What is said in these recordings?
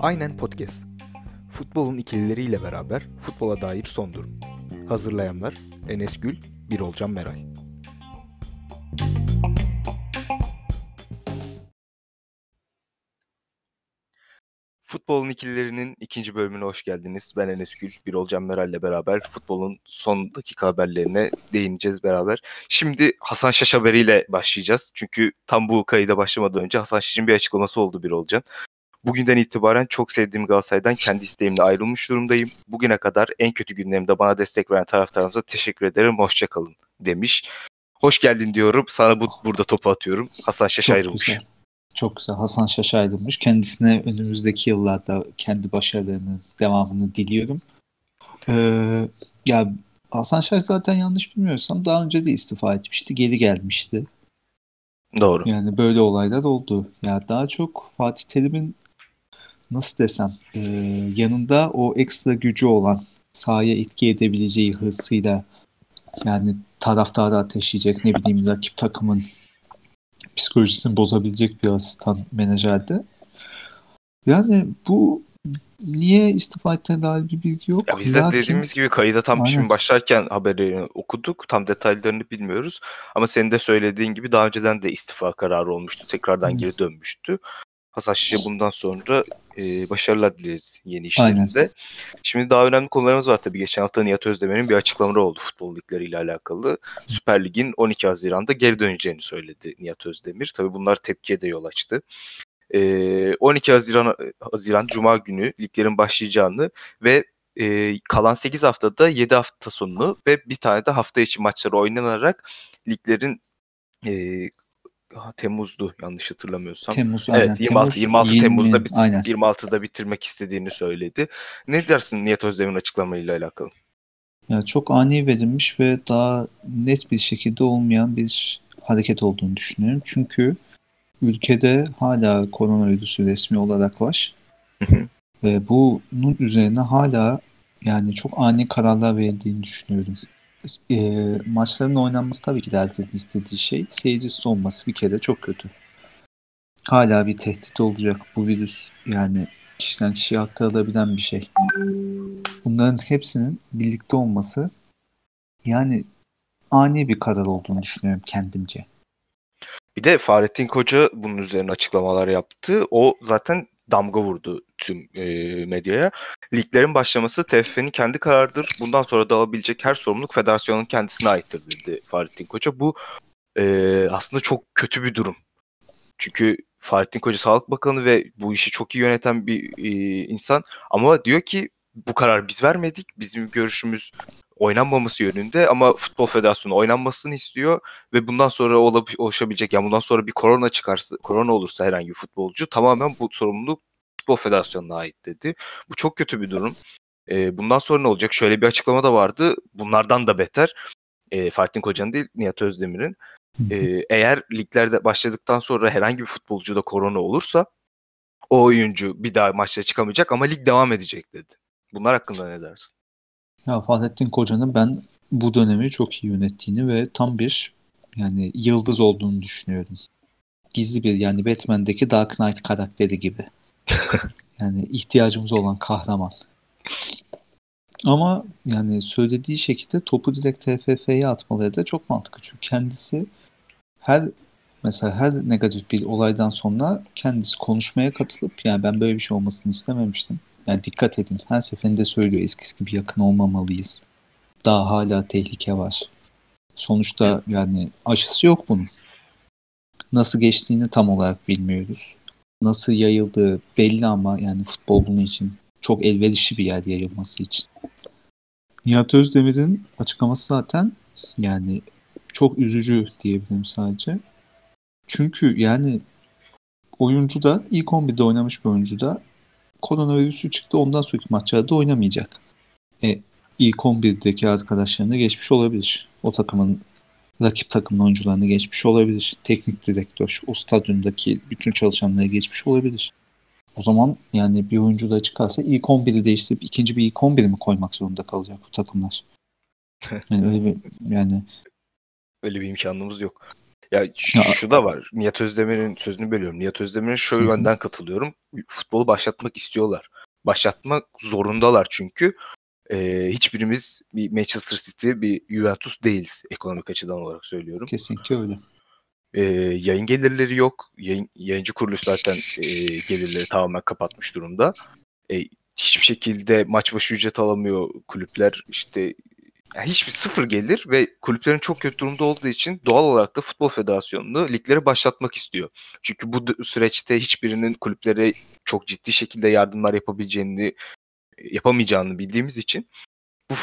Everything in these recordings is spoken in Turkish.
Aynen Podcast. Futbolun ikilileriyle beraber futbola dair son durum. Hazırlayanlar Enes Gül, Birolcan Meray. Futbolun ikililerinin ikinci bölümüne hoş geldiniz. Ben Enes Gül, Birol Can Meral ile beraber futbolun son dakika haberlerine değineceğiz beraber. Şimdi Hasan Şaş haberiyle başlayacağız. Çünkü tam bu kayıda başlamadan önce Hasan Şaş'ın bir açıklaması oldu Birol Can. Bugünden itibaren çok sevdiğim Galatasaray'dan kendi isteğimle ayrılmış durumdayım. Bugüne kadar en kötü günlerimde bana destek veren taraftarımıza teşekkür ederim. Hoşçakalın demiş. Hoş geldin diyorum. Sana bu, burada topu atıyorum. Hasan Şaş Çok ayrılmış. güzel. Çok güzel. Hasan Şaş ayrılmış. Kendisine önümüzdeki yıllarda kendi başarılarının devamını diliyorum. Ee, ya Hasan Şaş zaten yanlış bilmiyorsam daha önce de istifa etmişti. Geri gelmişti. Doğru. Yani böyle olaylar oldu. Ya daha çok Fatih Terim'in nasıl desem e, yanında o ekstra gücü olan sahaya etki edebileceği hırsıyla yani taraftarı ateşleyecek ne bileyim rakip takımın psikolojisini bozabilecek bir asistan menajerdi. Yani bu niye istifa ettiğine dair bir bilgi yok. Ya biz de Lakin- dediğimiz gibi kayıda tam Aynen. şimdi başlarken haberi okuduk. Tam detaylarını bilmiyoruz. Ama senin de söylediğin gibi daha önceden de istifa kararı olmuştu. Tekrardan Hı. geri dönmüştü. Şiş'e bundan sonra e, başarılar dileriz yeni Aynen. işlerinde. Şimdi daha önemli konularımız var tabii. Geçen hafta Nihat Özdemir'in bir açıklamaları oldu futbol ligleriyle alakalı. Süper Lig'in 12 Haziran'da geri döneceğini söyledi Nihat Özdemir. Tabii bunlar tepkiye de yol açtı. E, 12 Haziran Haziran Cuma günü liglerin başlayacağını ve e, kalan 8 haftada 7 hafta sonunu ve bir tane de hafta içi maçları oynanarak liglerin e, Temmuz'du yanlış hatırlamıyorsam. Temmuz aynen. Evet 26 Temmuz 26 20 Temmuz'da bit- aynen. 26'da bitirmek istediğini söyledi. Ne dersin Nihat Özdemir'in açıklamalarıyla alakalı? Ya çok ani verilmiş ve daha net bir şekilde olmayan bir hareket olduğunu düşünüyorum. Çünkü ülkede hala koronavirüsü resmi olarak var. Hı hı. Ve bunun üzerine hala yani çok ani kararlar verildiğini düşünüyorum. E, maçların oynanması tabii ki de herkesin istediği şey. Seyircisiz olması bir kere çok kötü. Hala bir tehdit olacak bu virüs. Yani kişiden kişiye aktarılabilen bir şey. Bunların hepsinin birlikte olması yani ani bir karar olduğunu düşünüyorum kendimce. Bir de Fahrettin Koca bunun üzerine açıklamalar yaptı. O zaten damga vurdu tüm e, medyaya. Liglerin başlaması TFF'nin kendi kararıdır. Bundan sonra da alabilecek her sorumluluk federasyonun kendisine aittir dedi Fahrettin Koca. Bu e, aslında çok kötü bir durum. Çünkü Fahrettin Koca Sağlık Bakanı ve bu işi çok iyi yöneten bir e, insan. Ama diyor ki bu karar biz vermedik. Bizim görüşümüz oynanmaması yönünde ama Futbol Federasyonu oynanmasını istiyor ve bundan sonra olab- oluşabilecek yani bundan sonra bir korona çıkarsa korona olursa herhangi bir futbolcu tamamen bu sorumluluk Futbol Federasyonu'na ait dedi. Bu çok kötü bir durum. Ee, bundan sonra ne olacak? Şöyle bir açıklama da vardı. Bunlardan da beter. Ee, Fahrettin Koca'nın değil Nihat Özdemir'in. Ee, eğer liglerde başladıktan sonra herhangi bir futbolcuda korona olursa o oyuncu bir daha maçlara çıkamayacak ama lig devam edecek dedi. Bunlar hakkında ne dersin? Ya Fahrettin Koca'nın ben bu dönemi çok iyi yönettiğini ve tam bir yani yıldız olduğunu düşünüyorum. Gizli bir yani Batman'deki Dark Knight karakteri gibi. yani ihtiyacımız olan kahraman. Ama yani söylediği şekilde topu direkt TFF'ye atmaları da çok mantıklı. Çünkü kendisi her mesela her negatif bir olaydan sonra kendisi konuşmaya katılıp yani ben böyle bir şey olmasını istememiştim. Yani dikkat edin her seferinde söylüyor eskisi gibi yakın olmamalıyız. Daha hala tehlike var. Sonuçta yani aşısı yok bunun. Nasıl geçtiğini tam olarak bilmiyoruz. Nasıl yayıldığı belli ama yani futbol bunun için çok elverişli bir yer yayılması için. Nihat Özdemir'in açıklaması zaten yani çok üzücü diyebilirim sadece. Çünkü yani oyuncu da ilk 11'de oynamış bir oyuncu da koronavirüsü çıktı ondan sonraki maçlarda oynamayacak. E, ilk 11'deki arkadaşlarını geçmiş olabilir. O takımın rakip takımın oyuncularını geçmiş olabilir. Teknik direktör, o stadyumdaki bütün çalışanları geçmiş olabilir. O zaman yani bir oyuncu da çıkarsa ilk 11'i değiştirip ikinci bir ilk 11'i mi koymak zorunda kalacak bu takımlar? Yani öyle bir yani Öyle bir imkanımız yok. Ya şu, da var. Nihat Özdemir'in sözünü bölüyorum. Nihat Hı hı. yönden katılıyorum. Futbolu başlatmak istiyorlar. Başlatmak zorundalar çünkü e, hiçbirimiz bir Manchester City, bir Juventus değiliz ekonomik açıdan olarak söylüyorum. Kesinlikle öyle. E, yayın gelirleri yok. Yayın, yayıncı kuruluş zaten e, gelirleri tamamen kapatmış durumda. E, hiçbir şekilde maç başı ücret alamıyor kulüpler. İşte hiçbir sıfır gelir ve kulüplerin çok kötü durumda olduğu için doğal olarak da Futbol Federasyonu ligleri başlatmak istiyor. Çünkü bu süreçte hiçbirinin kulüplere çok ciddi şekilde yardımlar yapabileceğini yapamayacağını bildiğimiz için bu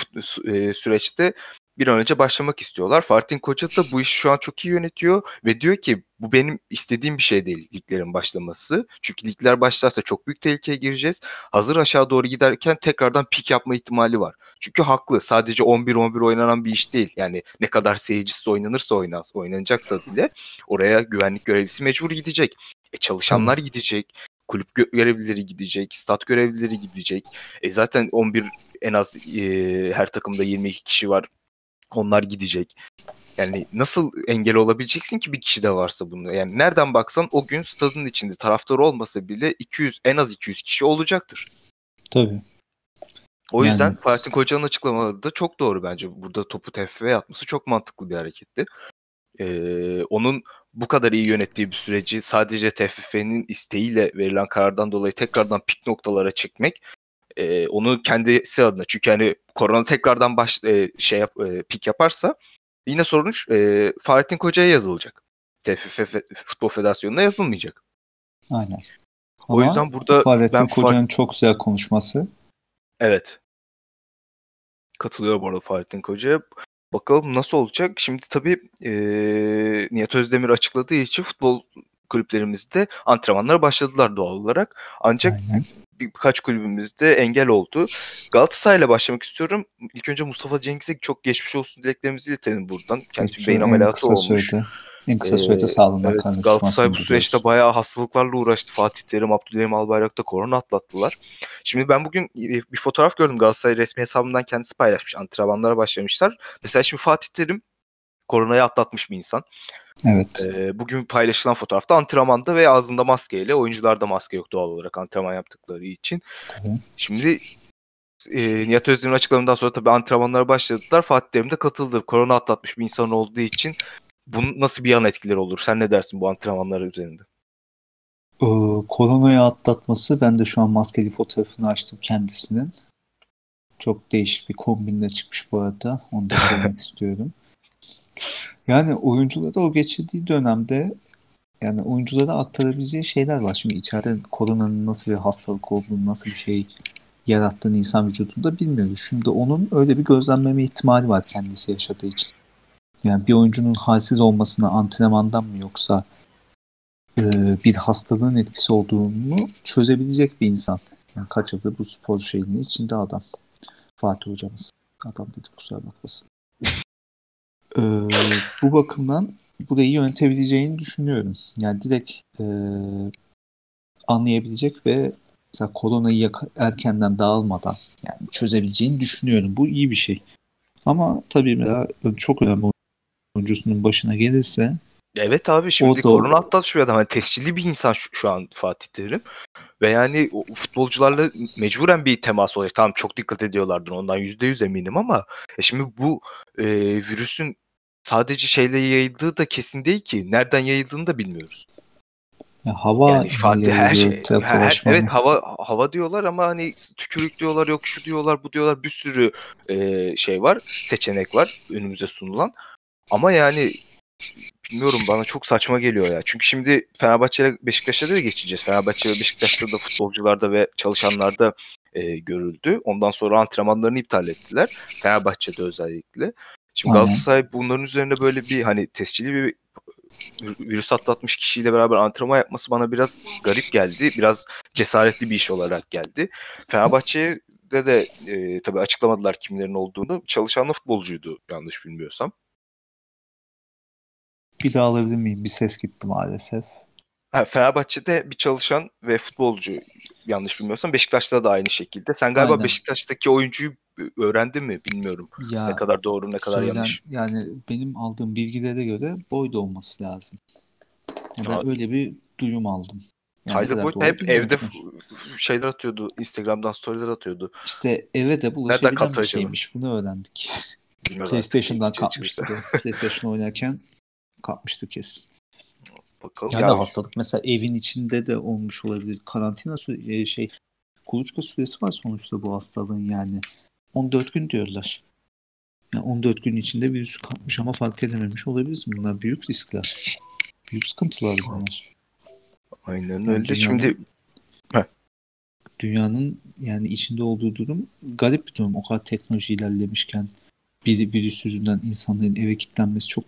e, süreçte bir an önce başlamak istiyorlar. Fatih Koca da bu işi şu an çok iyi yönetiyor ve diyor ki bu benim istediğim bir şey değil liglerin başlaması. Çünkü ligler başlarsa çok büyük tehlikeye gireceğiz. Hazır aşağı doğru giderken tekrardan pik yapma ihtimali var. Çünkü haklı. Sadece 11-11 oynanan bir iş değil. Yani ne kadar seyircisi oynanırsa oynans, oynanacaksa bile oraya güvenlik görevlisi mecbur gidecek. E çalışanlar gidecek. Kulüp gö- görevlileri gidecek. Stat görevlileri gidecek. E zaten 11 en az e, her takımda 22 kişi var. Onlar gidecek. Yani nasıl engel olabileceksin ki bir kişi de varsa bunu? Yani nereden baksan o gün stadın içinde taraftar olmasa bile 200 en az 200 kişi olacaktır. Tabii. O Yani- yüzden Fatih Koca'nın açıklamaları da çok doğru bence. Burada topu TFF'ye atması çok mantıklı bir hareketti. Ee, onun bu kadar iyi yönettiği bir süreci sadece TFF'nin isteğiyle verilen karardan dolayı tekrardan pik noktalara çekmek e, onu kendisi adına çünkü hani korona tekrardan baş e, şey yap, e, pik yaparsa yine sonuç e, Fahrettin Koca'ya yazılacak. TFF Futbol Federasyonu'na yazılmayacak. Aynen. o Ama yüzden burada Fahrettin ben Koca'nın çok güzel konuşması. Evet. Katılıyor bu arada Fahrettin Koca'ya. Bakalım nasıl olacak? Şimdi tabii eee Nihat Özdemir açıkladığı için futbol kulüplerimizde antrenmanlara başladılar doğal olarak. Ancak Aynen. Bir- birkaç kulübümüzde engel oldu. Galatasaray'la başlamak istiyorum. İlk önce Mustafa Cengiz'e çok geçmiş olsun dileklerimizi iletelim buradan. Kendisi beyin ameliyatı olmuş. Sürede, en kısa Ee, sürede sağlığından evet, kavuşmasını Galatasaray bu süreçte bayağı hastalıklarla uğraştı. Fatih Terim, Abdülhamim Albayrak'ta korona atlattılar. Şimdi ben bugün bir fotoğraf gördüm. Galatasaray resmi hesabından kendisi paylaşmış. Antrenmanlara başlamışlar. Mesela şimdi Fatih Terim koronayı atlatmış bir insan. Evet. Ee, bugün paylaşılan fotoğrafta antrenmanda ve ağzında maskeyle. Oyuncularda maske yok doğal olarak antrenman yaptıkları için. Tabii. Şimdi e, Nihat Özdemir'in açıklamadan sonra tabii antrenmanlara başladılar. Fatih Terim de katıldı. Korona atlatmış bir insan olduğu için bunun nasıl bir yan etkileri olur? Sen ne dersin bu antrenmanlar üzerinde? Ee, koronayı atlatması ben de şu an maskeli fotoğrafını açtım kendisinin. Çok değişik bir kombinle çıkmış bu arada. Onu da söylemek istiyorum. Yani oyunculara o geçirdiği dönemde yani oyunculara aktarabileceği şeyler var. Şimdi içeride koronanın nasıl bir hastalık olduğunu, nasıl bir şey yarattığını insan vücudunda bilmiyoruz. Şimdi onun öyle bir gözlemleme ihtimali var kendisi yaşadığı için. Yani bir oyuncunun halsiz olmasına antrenmandan mı yoksa e, bir hastalığın etkisi olduğunu çözebilecek bir insan. Yani kaç yıldır bu spor şeyinin içinde adam. Fatih hocamız. Adam dedi kusura bakmasın. E, bu bakımdan burayı yönetebileceğini düşünüyorum. Yani direkt e, anlayabilecek ve mesela koronayı erkenden dağılmadan yani çözebileceğini düşünüyorum. Bu iyi bir şey. Ama tabii daha çok önemli oyuncusunun başına gelirse Evet abi şimdi korona atlatmış bir adam. Hani tescilli bir insan şu, şu an Fatih Terim. Ve yani o futbolcularla mecburen bir temas olacak. Tamam çok dikkat ediyorlardır ondan yüzde yüz eminim ama e şimdi bu e, virüsün sadece şeyle yayıldığı da kesin değil ki. Nereden yayıldığını da bilmiyoruz. ya hava Yani Fatih her şey. her- evet hava hava diyorlar ama hani tükürük diyorlar yok şu diyorlar bu diyorlar bir sürü e, şey var seçenek var önümüze sunulan. Ama yani bilmiyorum bana çok saçma geliyor ya. Çünkü şimdi Fenerbahçe ile Beşiktaş'a da geçeceğiz. Fenerbahçe ve Beşiktaş'ta da futbolcularda ve çalışanlarda e, görüldü. Ondan sonra antrenmanlarını iptal ettiler. Fenerbahçe'de özellikle. Şimdi Aynen. Galatasaray bunların üzerine böyle bir hani tescilli bir virüs atlatmış kişiyle beraber antrenman yapması bana biraz garip geldi. Biraz cesaretli bir iş olarak geldi. Fenerbahçe'de de e, tabii açıklamadılar kimlerin olduğunu. Çalışanlı futbolcuydu yanlış bilmiyorsam. Bir daha alabilir miyim? Bir ses gitti maalesef. Ha, Fenerbahçe'de bir çalışan ve futbolcu yanlış bilmiyorsam Beşiktaş'ta da aynı şekilde. Sen galiba Aynen. Beşiktaş'taki oyuncuyu öğrendin mi bilmiyorum. Ya Ne kadar doğru ne kadar söylen yanlış. yani benim aldığım bilgilere göre Boyd olması lazım. Ya ben öyle bir duyum aldım. Yani Tyler Boyd hep evde şeyler atıyordu. Instagram'dan storyler atıyordu. İşte eve de bulaşabilen bir şeymiş. Bunu öğrendik. Bilmiyorum PlayStation'dan şey kapmıştı. PlayStation oynarken kapmıştı kesin. Bakalım Ya ya. da hastalık mesela evin içinde de olmuş olabilir. Karantina süre, e, şey kuluçka süresi var sonuçta bu hastalığın yani. 14 gün diyorlar. Yani 14 gün içinde virüsü kapmış ama fark edememiş olabilirsin. Bunlar büyük riskler. Büyük sıkıntılar bunlar. Aynen Yani öyle. dünyanın, Şimdi dünyanın yani içinde olduğu durum garip bir durum. O kadar teknoloji ilerlemişken bir virüs yüzünden insanların eve kilitlenmesi çok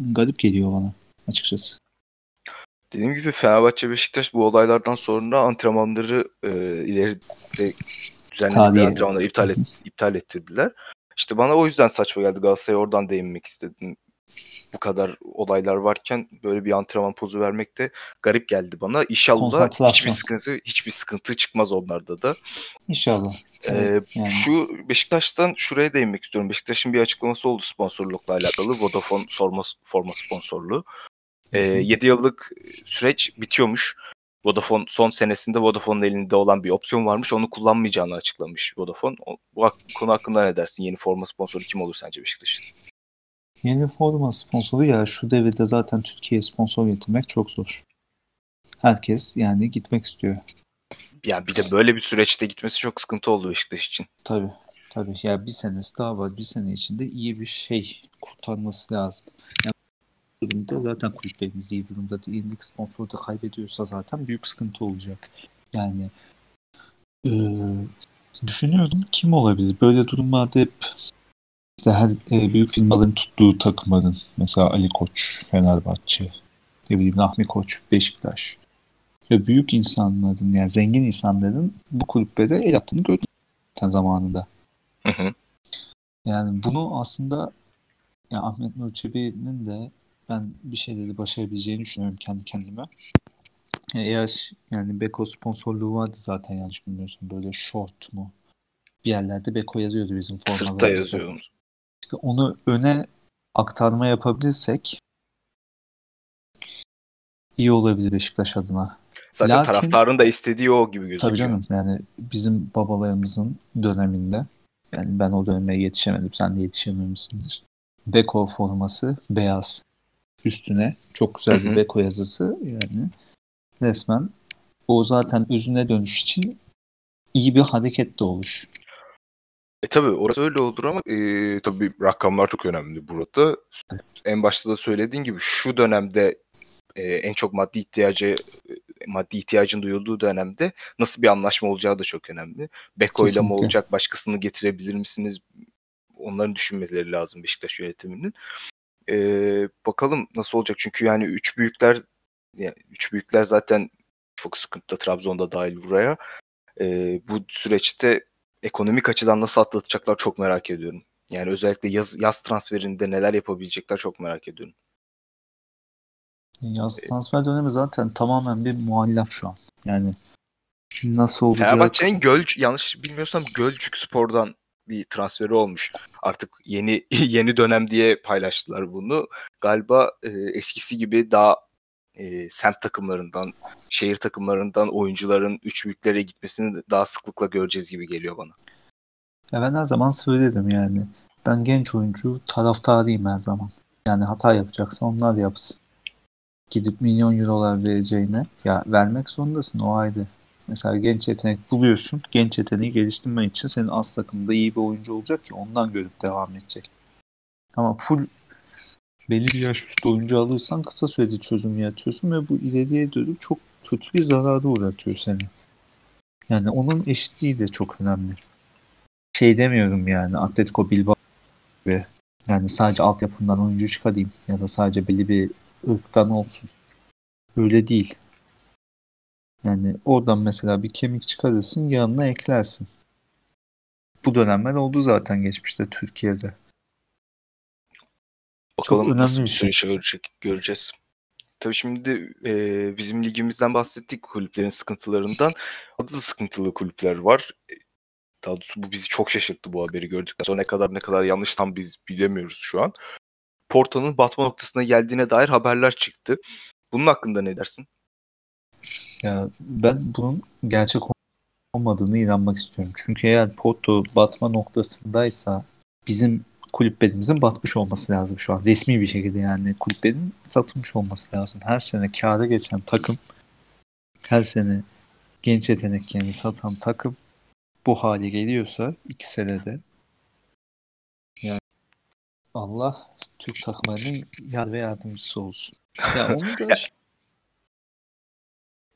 garip geliyor bana açıkçası. Dediğim gibi Fenerbahçe Beşiktaş bu olaylardan sonra antrenmanları e, ileri düzenledikleri antrenmanları iptal, et, iptal ettirdiler. İşte bana o yüzden saçma geldi. Galatasaray'a oradan değinmek istedim. Bu kadar olaylar varken böyle bir antrenman pozu vermek de garip geldi bana. İnşallah hiçbir sıkıntı hiçbir sıkıntı çıkmaz onlarda da. İnşallah. Ee, Evet, yani Şu Beşiktaş'tan şuraya değinmek istiyorum. Beşiktaş'ın bir açıklaması oldu sponsorlukla alakalı. Vodafone forma, forma sponsorluğu. Hı hı. 7 yıllık süreç bitiyormuş. Vodafone son senesinde Vodafone'un elinde olan bir opsiyon varmış. Onu kullanmayacağını açıklamış Vodafone. O- Bu konu hakkında ne dersin? Yeni forma sponsoru kim olur sence Beşiktaş'ın? Yeni forma sponsoru ya şu devirde zaten Türkiye'ye sponsor getirmek çok zor. Herkes yani gitmek istiyor. Yani bir de böyle bir süreçte gitmesi çok sıkıntı oldu Beşiktaş için. Tabii. Tabii. Ya bir senesi daha var. Bir sene içinde iyi bir şey kurtarması lazım. Yani durumda zaten kulüplerimiz iyi durumda değil. Elindeki sponsoru da kaybediyorsa zaten büyük sıkıntı olacak. Yani eee, düşünüyorum kim olabilir? Böyle durumlarda hep işte her e, büyük firmaların tuttuğu takımların mesela Ali Koç, Fenerbahçe, ne bileyim Rahmi Koç, Beşiktaş ve büyük insanların yani zengin insanların bu kulüplere el attığını gördüm zamanında. Hı hı. Yani bunu aslında ya Ahmet Nur Çebi'nin de ben bir şeyleri başarabileceğini düşünüyorum kendi kendime. Ya Eğer yani Beko sponsorluğu vardı zaten yanlış bilmiyorsam böyle short mu? Bir yerlerde Beko yazıyordu bizim Sırtta formalarımızda. yazıyor. İşte onu öne aktarma yapabilirsek iyi olabilir Beşiktaş adına. Zaten Lakin- taraftarın da istediği o gibi gözüküyor. Tabii canım yani bizim babalarımızın döneminde yani ben o döneme yetişemedim sen de yetişememişsindir. Beko forması beyaz üstüne çok güzel Hı bir. Beko yazısı yani resmen o zaten özüne dönüş için iyi bir hareket de oluş. E tabii orası öyle olur ama e, tabii rakamlar çok önemli burada. En başta da söylediğin gibi şu dönemde e, en çok maddi ihtiyacı e, maddi ihtiyacın duyulduğu dönemde nasıl bir anlaşma olacağı da çok önemli. Beko ile mi olacak, başkasını getirebilir misiniz? Onların düşünmeleri lazım Beşiktaş yönetiminin. E, bakalım nasıl olacak çünkü yani üç büyükler yani üç büyükler zaten çok sıkıntıda Trabzon'da dahil buraya. E, bu süreçte ekonomik açıdan nasıl atlatacaklar çok merak ediyorum. Yani özellikle yaz, yaz transferinde neler yapabilecekler çok merak ediyorum. Yaz transfer dönemi zaten tamamen bir muallak şu an. Yani nasıl olacağı Fenerbahçe'nin Gölc yanlış bilmiyorsam Gölcük Spor'dan bir transferi olmuş. Artık yeni yeni dönem diye paylaştılar bunu. Galiba e, eskisi gibi daha e, semt takımlarından, şehir takımlarından oyuncuların üç büyüklere gitmesini daha sıklıkla göreceğiz gibi geliyor bana. Ya ben her zaman söyledim yani. Ben genç oyuncu taraftarıyım her zaman. Yani hata yapacaksa onlar yapsın. Gidip milyon eurolar vereceğine ya vermek zorundasın o ayrı. Mesela genç yetenek buluyorsun. Genç yeteneği geliştirmen için senin az takımda iyi bir oyuncu olacak ki ondan görüp devam edecek. Ama full belli bir yaş üstü oyuncu alırsan kısa sürede çözüm yaratıyorsun ve bu ileriye dönüp çok kötü bir zararı uğratıyor seni. Yani onun eşitliği de çok önemli şey demiyorum yani Atletico Bilbao gibi. Yani sadece altyapından oyuncu çıkarayım ya da sadece belli bir ırktan olsun. Öyle değil. Yani oradan mesela bir kemik çıkarırsın yanına eklersin. Bu dönemler oldu zaten geçmişte Türkiye'de. Bakalım önemli nasıl bir şey. görecek, göreceğiz. Tabii şimdi e, bizim ligimizden bahsettik kulüplerin sıkıntılarından. Orada da sıkıntılı kulüpler var. Daha doğrusu bu bizi çok şaşırttı bu haberi gördükten sonra ne kadar ne kadar yanlış tam biz bilemiyoruz şu an. Porto'nun batma noktasına geldiğine dair haberler çıktı. Bunun hakkında ne dersin? Ya ben bunun gerçek olmadığını inanmak istiyorum. Çünkü eğer Porto batma noktasındaysa bizim kulüplerimizin batmış olması lazım şu an. Resmi bir şekilde yani kulüplerin satılmış olması lazım. Her sene kâra geçen takım her sene genç yeteneklerini satan takım bu hale geliyorsa iki senede yani Allah Türk takımlarının yar ve yardımcısı olsun. Ya onu da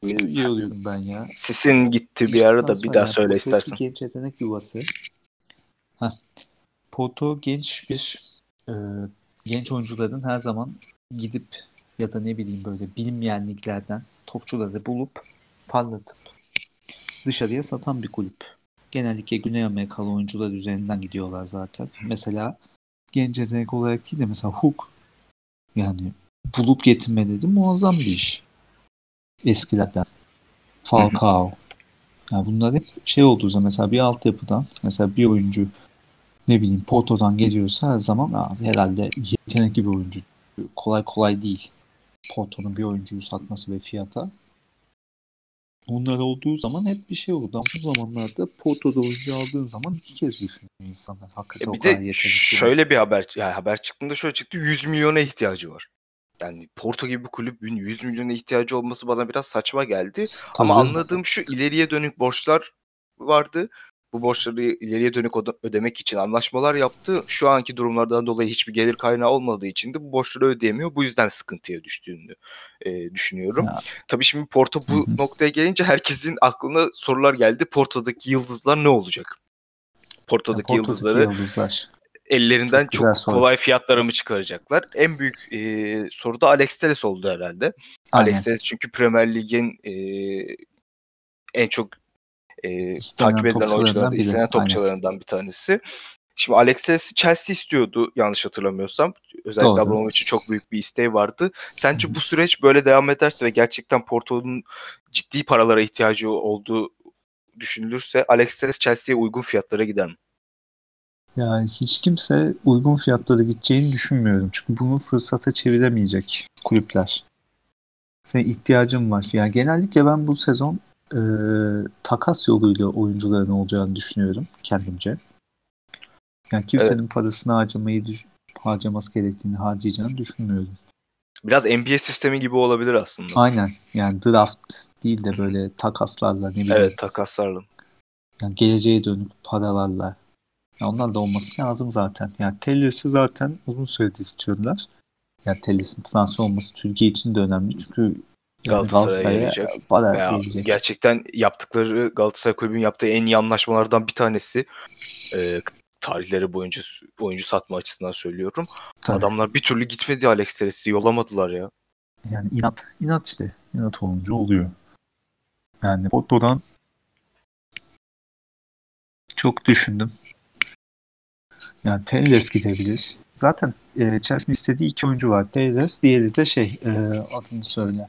iyi oluyorum ben ya. Sesin gitti bir ara da bir daha söyle istersen. genç yetenek yuvası. Heh. Porto genç bir e, genç oyuncuların her zaman gidip ya da ne bileyim böyle bilinmeyen liglerden topçuları bulup parlatıp dışarıya satan bir kulüp. Genellikle Güney Amerikalı oyuncular üzerinden gidiyorlar zaten. Mesela genç yetenek olarak değil de mesela Hook yani bulup getirme dedi muazzam bir iş. Eskilerden. Falcao. Yani bunlar hep şey olduğu zaman mesela bir altyapıdan mesela bir oyuncu ne bileyim Porto'dan geliyorsa her zaman Aa, herhalde yetenekli bir oyuncu. Kolay kolay değil. Porto'nun bir oyuncuyu satması ve fiyata. Onlar olduğu zaman hep bir şey oldu. Ama bu zamanlarda Porto'da oyuncu aldığın zaman iki kez düşünüyor insanlar. Hakikaten E o bir kadar de şöyle bir haber yani haber çıktığında şöyle çıktı 100 milyona ihtiyacı var. Yani Porto gibi bir kulübün 100 milyona ihtiyacı olması bana biraz saçma geldi. Tabii Ama anladığım şu ileriye dönük borçlar vardı. Bu borçları ileriye dönük öde- ödemek için anlaşmalar yaptı. Şu anki durumlardan dolayı hiçbir gelir kaynağı olmadığı için de bu borçları ödeyemiyor. Bu yüzden sıkıntıya düştüğünü e, düşünüyorum. Ya. Tabii şimdi Porto bu Hı hı. noktaya gelince herkesin aklına sorular geldi. Porto'daki yıldızlar ne olacak? Porto'daki Yani Porto'daki yıldızları yıldızlar. Ellerinden Çok çok, soru. kolay fiyatlara mı çıkaracaklar? En büyük e, soru da Alex Telles oldu herhalde. Aynen. Alex Telles çünkü Premier Lig'in e, en çok e, İstenen takip edilen oyuncularından, istenen topçularından bir tanesi. Şimdi Alex Telles'i Chelsea istiyordu yanlış hatırlamıyorsam. Özellikle Doğru. Abramovich'in çok büyük bir isteği vardı. Sence Hı hı. bu süreç böyle devam ederse ve gerçekten Porto'nun ciddi paralara ihtiyacı olduğu düşünülürse Alex Telles Chelsea'ye uygun fiyatlara gider mi? Yani hiç kimse uygun fiyatlara gideceğini düşünmüyorum. Çünkü bunu fırsata çeviremeyecek kulüpler. Senin ihtiyacın var. Yani genellikle ben bu sezon e, takas yoluyla oyuncuların olacağını düşünüyorum kendimce. Yani kimsenin parasını harcamayı harcaması gerektiğini harcayacağını düşünmüyorum. Biraz NBA sistemi gibi olabilir aslında. Aynen. Yani draft değil de böyle takaslarla ne bileyim. Evet takaslarla. Yani geleceğe dönük paralarla. Ya onlar da olması lazım zaten. Yani Telles'i zaten uzun süredir istiyorlar. Yani Telles'in transfer olması Türkiye için de önemli. Çünkü Galatasaray'a Galatasaray'a gelecek. gerçekten yaptıkları Galatasaray Kulübü'nün yaptığı en iyi anlaşmalardan bir tanesi. Ee, tarihleri boyunca oyuncu satma açısından söylüyorum. Tabii. Adamlar bir türlü gitmedi Alex Telles'i yollamadılar ya. Yani inat. inat işte. İnat olunca oluyor. Yani Porto'dan çok düşündüm. Yani Telles gidebilir. Zaten e, Chelsea'nin istediği iki oyuncu var. Telles, diğeri de şey e, adını söyle.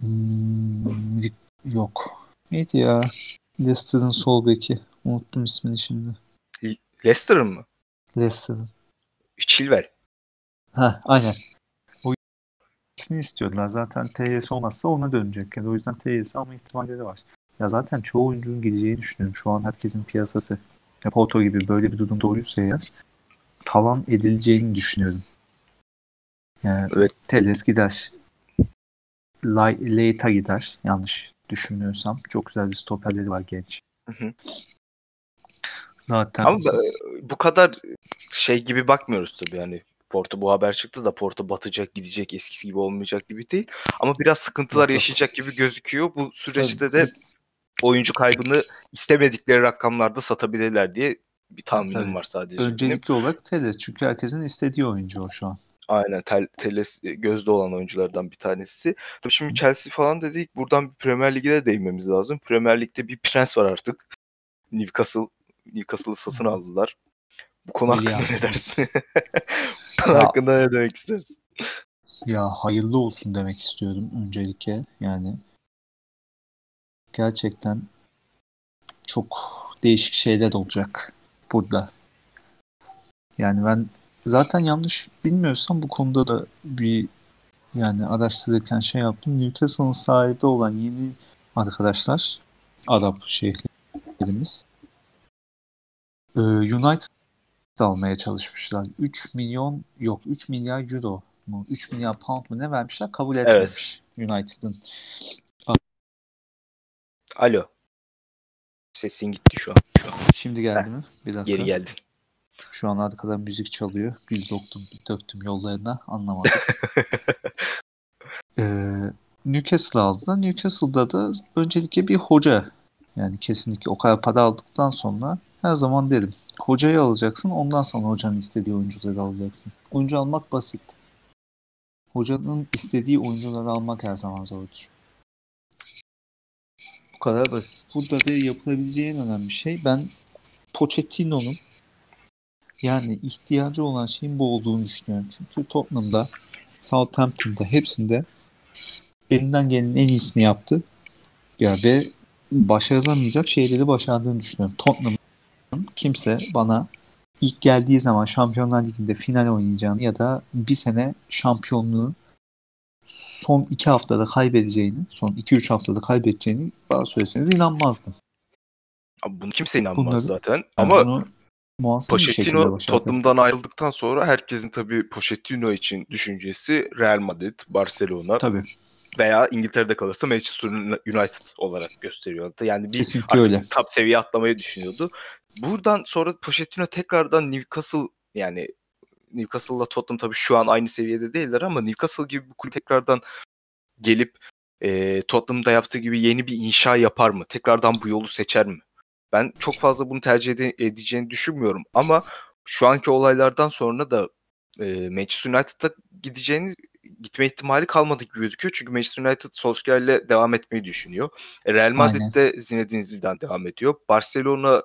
Hmm, yok. Neydi ya? Leicester'ın sol beki. Unuttum ismini şimdi. Leicester'ın mı? Leicester'ın. Chilwell. Ha, aynen. O ikisini istiyorlar. Zaten TYS olmazsa ona dönecek. Yani o yüzden TYS alma ihtimalleri var. Ya zaten çoğu oyuncunun gideceğini düşünüyorum. Şu an herkesin piyasası. Ya Porto gibi böyle bir durum doğruysa eğer talan edileceğini düşünüyorum. Yani Evet. Teles gider. Leita gider. Yanlış düşünmüyorsam. Çok güzel bir stoperleri var genç. Hı hı. Zaten Ama e, bu kadar şey gibi bakmıyoruz tabii yani. Porto bu haber çıktı da Porto batacak, gidecek, eskisi gibi olmayacak gibi değil. Ama biraz sıkıntılar yaşayacak gibi gözüküyor. Bu süreçte de oyuncu kaybını istemedikleri rakamlarda satabilirler diye bir tahminim Tabii. var sadece. benim. öncelikli olarak Teles. Çünkü herkesin istediği oyuncu o şu an. Aynen tel, Teles e, gözde olan oyunculardan bir tanesi. Tabii şimdi Chelsea falan dedik. Buradan bir Premier Lig'e de değinmemiz lazım. Premier Lig'de bir prens var artık. Newcastle Newcastle'ı satın aldılar. Bu konu hakkında ne dersin? Bu konu Ya- hakkında ne demek istersin? Ya hayırlı olsun demek istiyorum öncelikle yani. Gerçekten çok değişik şeyler olacak burada. Yani ben zaten yanlış bilmiyorsam bu konuda da bir yani araştırırken şey yaptım. Newcastle'ın sahibi olan yeni arkadaşlar Arap şehirlerimiz e, United almaya çalışmışlar. 3 milyon yok 3 milyar euro mu 3 milyar pound mu ne vermişler kabul etmemiş United'ın. Alo. Sesin gitti şu an. Şu an. Şimdi geldi mi? Bir dakika. Geri geldin. Şu an arkada müzik çalıyor. Gül döktüm, döktüm yollarına anlamadım. ee, Newcastle aldılar. Newcastle'da da öncelikle bir hoca. Yani kesinlikle o kadar para aldıktan sonra her zaman derim. Hocayı alacaksın ondan sonra hocanın istediği oyuncuları alacaksın. Oyuncu almak basit. Hocanın istediği oyuncuları almak her zaman zordur. Bu kadar basit. Burada da yapılabileceği en önemli şey ben Pochettino'nun yani ihtiyacı olan şeyin bu olduğunu düşünüyorum. Çünkü Tottenham'da, Southampton'da hepsinde elinden gelenin en iyisini yaptı. Ya ve başarılamayacak şeyleri başardığını düşünüyorum. Tottenham'ın kimse bana ilk geldiği zaman Şampiyonlar Ligi'nde final oynayacağını ya da bir sene şampiyonluğu son iki haftada kaybedeceğini, son iki üç haftada kaybedeceğini bana söyleseniz inanmazdım. Abi bunu kimse inanmaz Bunları- zaten. Yani Ama Pochettino. Tottenham'dan ayrıldıktan sonra herkesin tabii Pochettino için düşüncesi Real Madrid, Barcelona Tabii. veya İngiltere'de kalırsa Manchester United olarak gösteriyordu. Yani bir Kesinlikle öyle. top seviye atlamayı düşünüyordu. Buradan sonra Pochettino tekrardan Newcastle yani Newcastle'la Tottenham tabii şu an aynı seviyede değiller ama Newcastle gibi bir kulüp tekrardan gelip e, Tottenham'da yaptığı gibi yeni bir inşa yapar mı? Tekrardan bu yolu seçer mi? Ben çok fazla bunu tercih ede- edeceğini düşünmüyorum ama şu anki olaylardan sonra da e, Manchester United'a gideceğini gitme ihtimali kalmadı gibi gözüküyor. Çünkü Manchester United Solskjaer'le devam etmeyi düşünüyor. E, Real Madrid'de Zinedine Zidane devam ediyor. Barcelona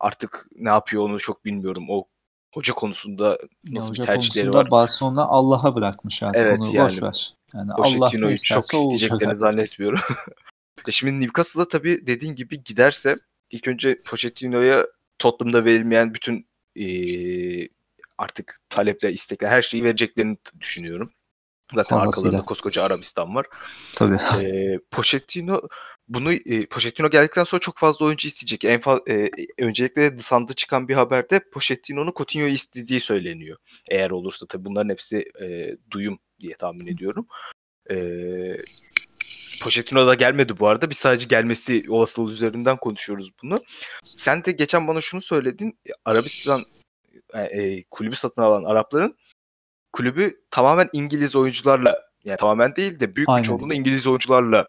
artık ne yapıyor onu çok bilmiyorum. O hoca konusunda Ya nasıl bir hoca tercihleri var? Barcelona Allah'a bırakmış artık. Evet, Onu yani boş ver. Yani Pochettino'yu çok isteyeceklerini zannetmiyorum. e şimdi Newcastle'a tabii dediğin gibi giderse ilk önce Pochettino'ya Tottenham'da verilmeyen bütün eee, artık talepler, istekler her şeyi vereceklerini düşünüyorum. Zaten Fazlasıyla. arkalarında koskoca Arabistan var. Tabii. Eee Pochettino bunu e, Pochettino geldikten sonra çok fazla oyuncu isteyecek. En fa- e, öncelikle dışında çıkan bir haberde Pochettino'nun Coutinho'yu istediği söyleniyor. Eğer olursa tabii bunların hepsi e, duyum diye tahmin ediyorum. E, Pochettino da gelmedi bu arada. Biz sadece gelmesi olasılığı üzerinden konuşuyoruz bunu. Sen de geçen bana şunu söyledin. Arabistan e, e, kulübü satın alan Arapların kulübü tamamen İngiliz oyuncularla yani tamamen değil de büyük bir Aynen. çoğunluğunu İngiliz oyuncularla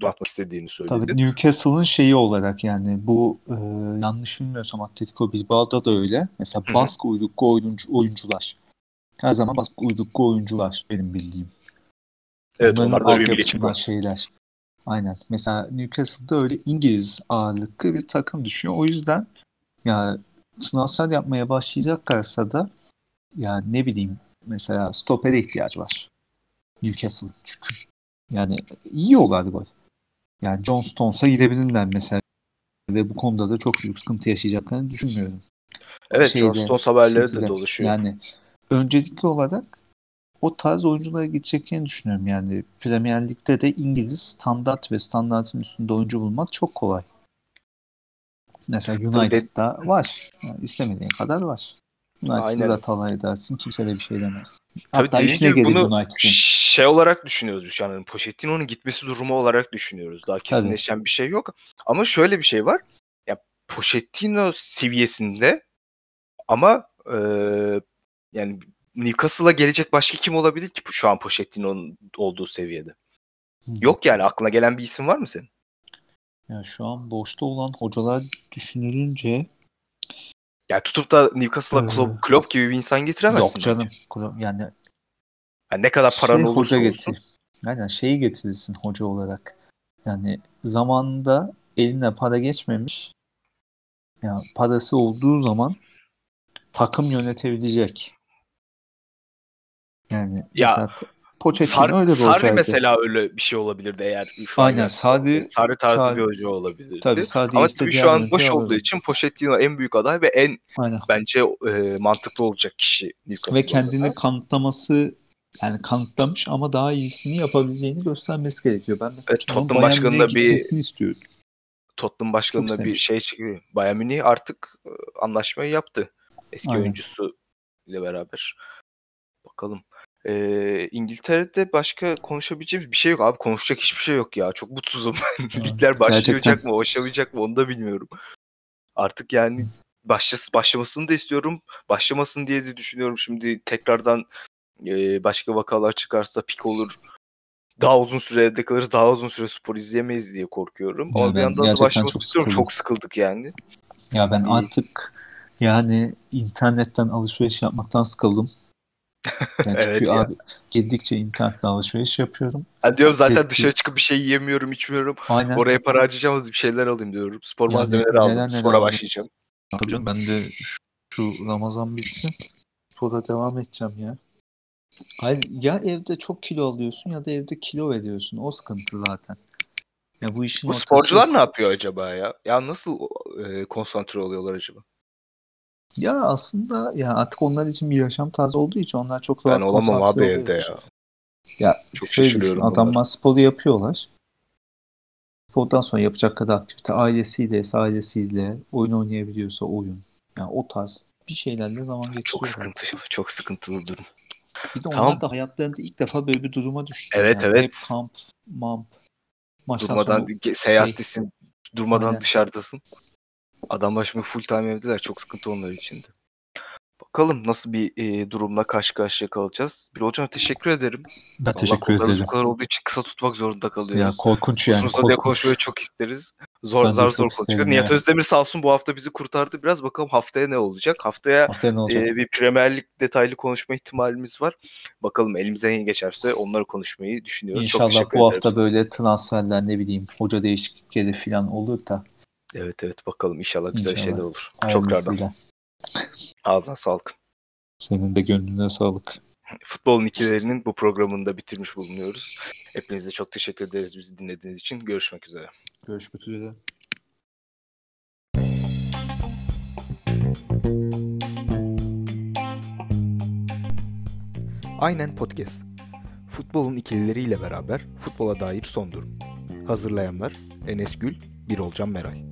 donatmak istediğini söyledi. Tabii Newcastle'ın şeyi olarak yani bu e, yanlış bilmiyorsam Atletico Bilbao'da da öyle. Mesela Hı hı. Bask uyruklu oyuncu, oyuncular. Her zaman Bask uyruklu oyuncular benim bildiğim. Evet Onların onlar da bir altyapısından var. şeyler. Aynen. Mesela Newcastle'da öyle İngiliz ağırlıklı bir takım düşüyor. O yüzden ya transfer yapmaya başlayacaklarsa da ya ne bileyim mesela stopere ihtiyaç var. Newcastle çünkü. Yani yiyorlar gol. Yani John Stones'a gidebilirler mesela. Ve bu konuda da çok büyük sıkıntı yaşayacaklarını düşünmüyorum. Evet şeyde, John Stones haberleri City'de. de dolaşıyor. Yani öncelikli olarak o tarz oyunculara gideceklerini düşünüyorum. Yani Premier Lig'de de İngiliz standart ve standartın üstünde oyuncu bulmak çok kolay. Mesela United'da var. Yani istemediğin kadar var. United'ı da talay edersin. Kimse de bir şey demez. Tabii Hatta işine gelir bunu United'ın. şey olarak düşünüyoruz biz şu an. Yani Pochettino'nun gitmesi durumu olarak düşünüyoruz. Daha kesinleşen bir şey yok. Ama şöyle bir şey var. Ya Pochettino seviyesinde ama e, yani Newcastle'a gelecek başka kim olabilir ki şu an Pochettino'nun olduğu seviyede? Hı. Yok yani aklına gelen bir isim var mı senin? Ya şu an boşta olan hocalar düşünülünce Yani tutup da Newcastle'a Klopp, Klopp gibi bir insan getiremezsin. yok canım. Yani Yani ne kadar paran şey olursa hoca olsun. Aynen şeyi getirirsin hoca olarak. Yani zamanında eline para geçmemiş. Ya parası olduğu zaman takım yönetebilecek. Yani Ya, mesela Pochettino öyle bir Sarri mesela öyle bir şey olabilirdi eğer şu an Aynen. Sarri- Sarri tarzı Sarri- bir hoca olabilirdi. Tabii Sarri Ama tabii şu an boş olduğu için Pochettino en büyük aday ve en Aynen. bence e, mantıklı olacak kişi Newcastle Ve kendini adına. kanıtlaması yani kanıtlamış ama daha iyisini yapabileceğini göstermesi gerekiyor. Ben mesela Evet, Tottenham Bayern başkanı Münih'e da bir- istiyorum. Tottenham başkanına bir şey çıkıyor. Bayern Münih artık e, anlaşmayı yaptı. Eski Aynen. oyuncusu ile beraber. Bakalım. Ee, İngiltere'de başka konuşabileceğimiz bir şey yok abi. Konuşacak hiçbir şey yok ya. Çok mutsuzum. Ligler başlayacak Gerçekten. mı, başlamayacak mı onu da bilmiyorum. Artık yani başlas başlamasını da istiyorum. Başlamasın diye de düşünüyorum. Şimdi tekrardan e, başka vakalar çıkarsa pik olur. Daha uzun süre evde kalırız. Daha uzun süre spor izleyemeyiz diye korkuyorum. Ya Ama bir yandan da başlamasını çok istiyorum. sıkıldım. Çok sıkıldık yani. Ya ben İyi. artık yani internetten alışveriş yapmaktan sıkıldım. Yani Evet çünkü ya. abi gidikçe internetten alışveriş yapıyorum. Ben diyorum zaten Eski- dışarı çıkıp bir şey yiyemiyorum, içmiyorum. Aynen. Oraya para harcayacağım bir şeyler alayım diyorum. Spor Yani malzemeleri neler aldım. neler Spora aldım. başlayacağım. Tabii canım, ben de şu Ramazan bitsin. Spora devam edeceğim ya. Hayır, ya evde çok kilo alıyorsun ya da evde kilo veriyorsun. O sıkıntı zaten. Ya bu işin Bu ortası sporcular ne yapıyor acaba ya? Ya nasıl e, konsantre oluyorlar acaba? Ya aslında ya artık onlar için bir yaşam tarzı olduğu için onlar çok Ben rahat olamam konsantre abi evde ya. Ya Çok şöyle düşün, adamlar sporu yapıyorlar. Spordan sonra yapacak kadar aktivite ailesiyle ailesiyle, oyun oynayabiliyorsa oyun. Yani o tarz bir şeylerle zaman Çok geçiriyorlar. sıkıntı, çok sıkıntılı durum. Bir de Tamam. onlar da hayatlarında ilk defa böyle bir duruma düştüler. Evet, yani. evet. Hep kamp, mamp, maçtan Durmadan sonra ge- seyahattesin, durmadan Aynen. dışarıdasın. Adam başımı full time evdeler. Çok sıkıntı onlar için de. Bakalım nasıl bir e, durumla karşı karşıya kalacağız. Bir hocam teşekkür ederim. ben Allah teşekkür ederim. bu kadar olduğu için kısa tutmak zorunda kalıyoruz. Ya korkunç yani. Uzun korkunç. konuşmayı çok isteriz. Zor Ben çok zor isterim konuşuyor. Nihat. Özdemir sağ olsun bu hafta bizi kurtardı. Biraz bakalım haftaya ne olacak? Haftaya Haftaya ne olacak? e, bir Premier Lig detaylı konuşma ihtimalimiz var. Bakalım elimizden ne geçerse onları konuşmayı düşünüyoruz. çok İnşallah teşekkür bu hafta sana. böyle transferler ne bileyim hoca değişiklikleri falan olur da Evet evet bakalım inşallah güzel İnşallah. şeyler olur. Çok rağmen. hayırlısıyla. Ağzına sağlık. Senin de gönlüne sağlık. Futbolun ikilerinin bu programını da bitirmiş bulunuyoruz. Hepinize çok teşekkür ederiz bizi dinlediğiniz için. Görüşmek üzere. Görüşmek üzere. Aynen Podcast. Futbolun ikilileriyle beraber futbola dair son durum. Hazırlayanlar Enes Gül, Birolcan Meray.